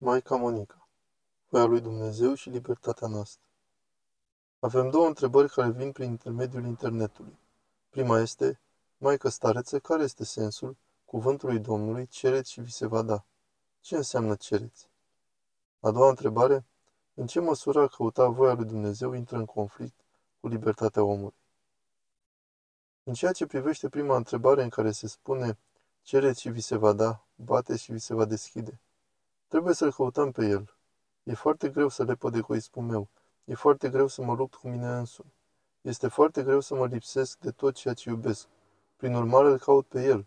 Maica Monica Voia lui Dumnezeu și libertatea noastră Avem două întrebări care vin prin intermediul internetului. Prima este, Maică stareță, care este sensul cuvântului Domnului, cereți și vi se va da? Ce înseamnă cereți? A doua întrebare, în ce măsură a căuta voia lui Dumnezeu intră în conflict cu libertatea omului? În ceea ce privește prima întrebare în care se spune cereți și vi se va da, bateți și vi se va deschide, Trebuie să-l căutăm pe el. E foarte greu să lepăd egoismul meu. E foarte greu să mă lupt cu mine însumi. Este foarte greu să mă lipsesc de tot ceea ce iubesc. Prin urmare îl caut pe el.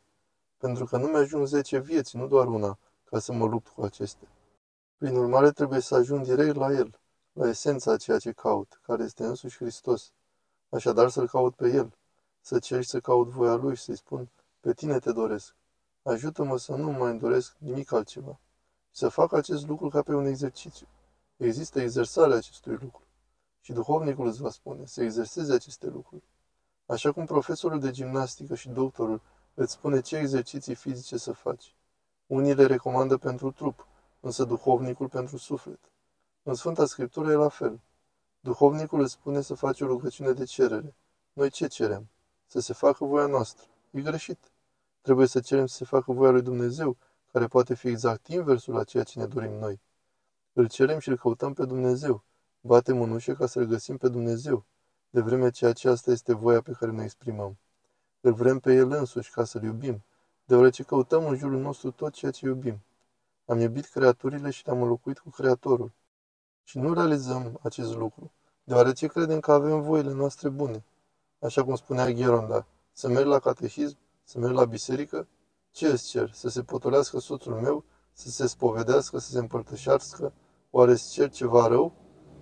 Pentru că nu mi-ajung zece vieți, nu doar una, ca să mă lupt cu acestea. Prin urmare trebuie să ajung direct la el, la esența a ceea ce caut, care este însuși Hristos. Așadar să-l caut pe el, să cerș și să caut voia lui și să-i spun, pe tine te doresc. Ajută-mă să nu mai doresc nimic altceva să facă acest lucru ca pe un exercițiu. Există exersarea acestui lucru. Și duhovnicul îți va spune să exerseze aceste lucruri. Așa cum profesorul de gimnastică și doctorul îți spune ce exerciții fizice să faci. Unii le recomandă pentru trup, însă duhovnicul pentru suflet. În Sfânta Scriptură e la fel. Duhovnicul îți spune să faci o rugăciune de cerere. Noi ce cerem? Să se facă voia noastră. E greșit. Trebuie să cerem să se facă voia lui Dumnezeu care poate fi exact inversul la ceea ce ne dorim noi. Îl cerem și îl căutăm pe Dumnezeu. Batem în ușă ca să-L găsim pe Dumnezeu, de vreme ce aceasta este voia pe care ne exprimăm. Îl vrem pe El însuși ca să-L iubim, deoarece căutăm în jurul nostru tot ceea ce iubim. Am iubit creaturile și le-am înlocuit cu Creatorul. Și nu realizăm acest lucru, deoarece credem că avem voile noastre bune. Așa cum spunea Gheronda, să merg la catehism, să merg la biserică ce îți cer? Să se potolească soțul meu? Să se spovedească? Să se împărtășească? Oare îți cer ceva rău?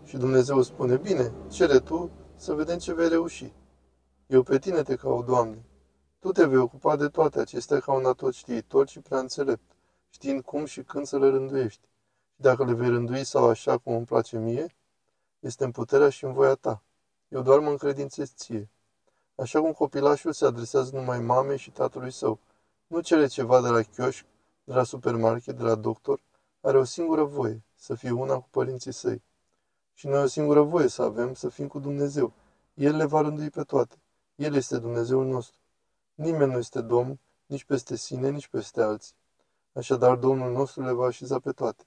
Și Dumnezeu spune, bine, cere tu să vedem ce vei reuși. Eu pe tine te caut, Doamne. Tu te vei ocupa de toate acestea ca un atot știitor și prea înțelept, știind cum și când să le rânduiești. Și dacă le vei rândui sau așa cum îmi place mie, este în puterea și în voia ta. Eu doar mă încredințez ție. Așa cum copilașul se adresează numai mamei și tatălui său, nu cere ceva de la chioșc, de la supermarket, de la doctor, are o singură voie, să fie una cu părinții săi. Și noi o singură voie să avem, să fim cu Dumnezeu. El le va rândui pe toate. El este Dumnezeul nostru. Nimeni nu este Domn, nici peste sine, nici peste alții. Așadar, Domnul nostru le va așeza pe toate.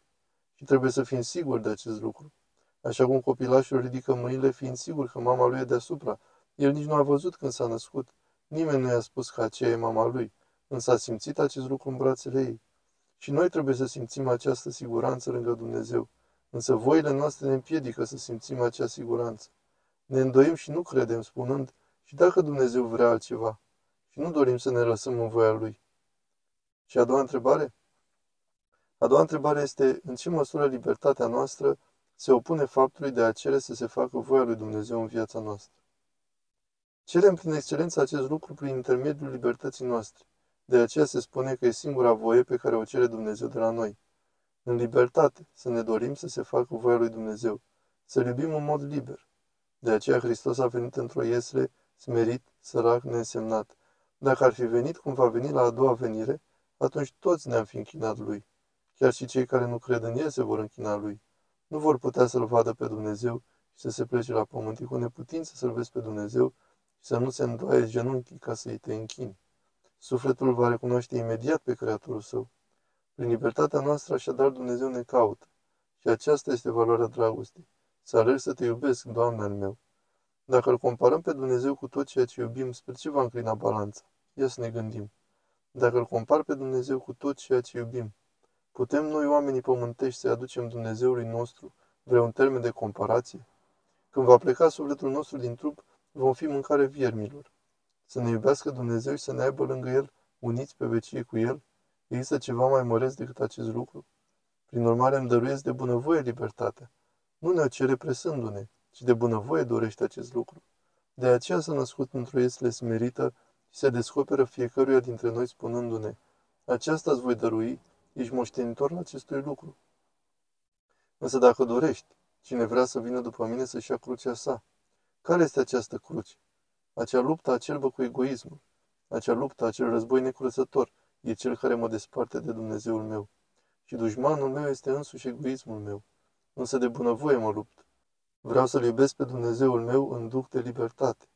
Și trebuie să fim siguri de acest lucru. Așa cum copilașul ridică mâinile fiind sigur că mama lui e deasupra. El nici nu a văzut când s-a născut. Nimeni nu i-a spus că aceea e mama lui însă a simțit acest lucru în brațele ei. Și noi trebuie să simțim această siguranță lângă Dumnezeu, însă voile noastre ne împiedică să simțim acea siguranță. Ne îndoim și nu credem, spunând, și dacă Dumnezeu vrea altceva, și nu dorim să ne lăsăm în voia Lui. Și a doua întrebare? A doua întrebare este, în ce măsură libertatea noastră se opune faptului de a cere să se facă voia lui Dumnezeu în viața noastră? Cerem prin excelență acest lucru prin intermediul libertății noastre. De aceea se spune că e singura voie pe care o cere Dumnezeu de la noi. În libertate, să ne dorim să se facă voia lui Dumnezeu, să-L iubim în mod liber. De aceea Hristos a venit într-o iesle, smerit, sărac, neînsemnat. Dacă ar fi venit cum va veni la a doua venire, atunci toți ne-am fi închinat Lui. Chiar și cei care nu cred în El se vor închina Lui. Nu vor putea să-L vadă pe Dumnezeu și să se plece la pământ. E cu neputință să-L vezi pe Dumnezeu și să nu se îndoaie genunchii ca să-i te închini. Sufletul va recunoaște imediat pe Creatorul său. Prin libertatea noastră, așadar, Dumnezeu ne caută. Și aceasta este valoarea dragostei. Să alerg să te iubesc, Doamne al meu. Dacă îl comparăm pe Dumnezeu cu tot ceea ce iubim, spre ce va înclina balanța? Ia să ne gândim. Dacă îl compar pe Dumnezeu cu tot ceea ce iubim, putem noi, oamenii pământești, să aducem Dumnezeului nostru vreun termen de comparație? Când va pleca sufletul nostru din trup, vom fi mâncare viermilor să ne iubească Dumnezeu și să ne aibă lângă El, uniți pe vecie cu El? Există ceva mai măreț decât acest lucru? Prin urmare îmi dăruiesc de bunăvoie libertatea. Nu ne-o cere presându-ne, ci de bunăvoie dorește acest lucru. De aceea s-a născut într-o iesle smerită și se descoperă fiecăruia dintre noi spunându-ne, aceasta îți voi dărui, ești moștenitor la acestui lucru. Însă dacă dorești, cine vrea să vină după mine să-și ia crucea sa, care este această cruce? Acea luptă acelbă cu egoismul, acea luptă, acel război necurățător, e cel care mă desparte de Dumnezeul meu. și dușmanul meu este însuși egoismul meu. Însă de bunăvoie mă lupt. Vreau să-L iubesc pe Dumnezeul meu în duc de libertate.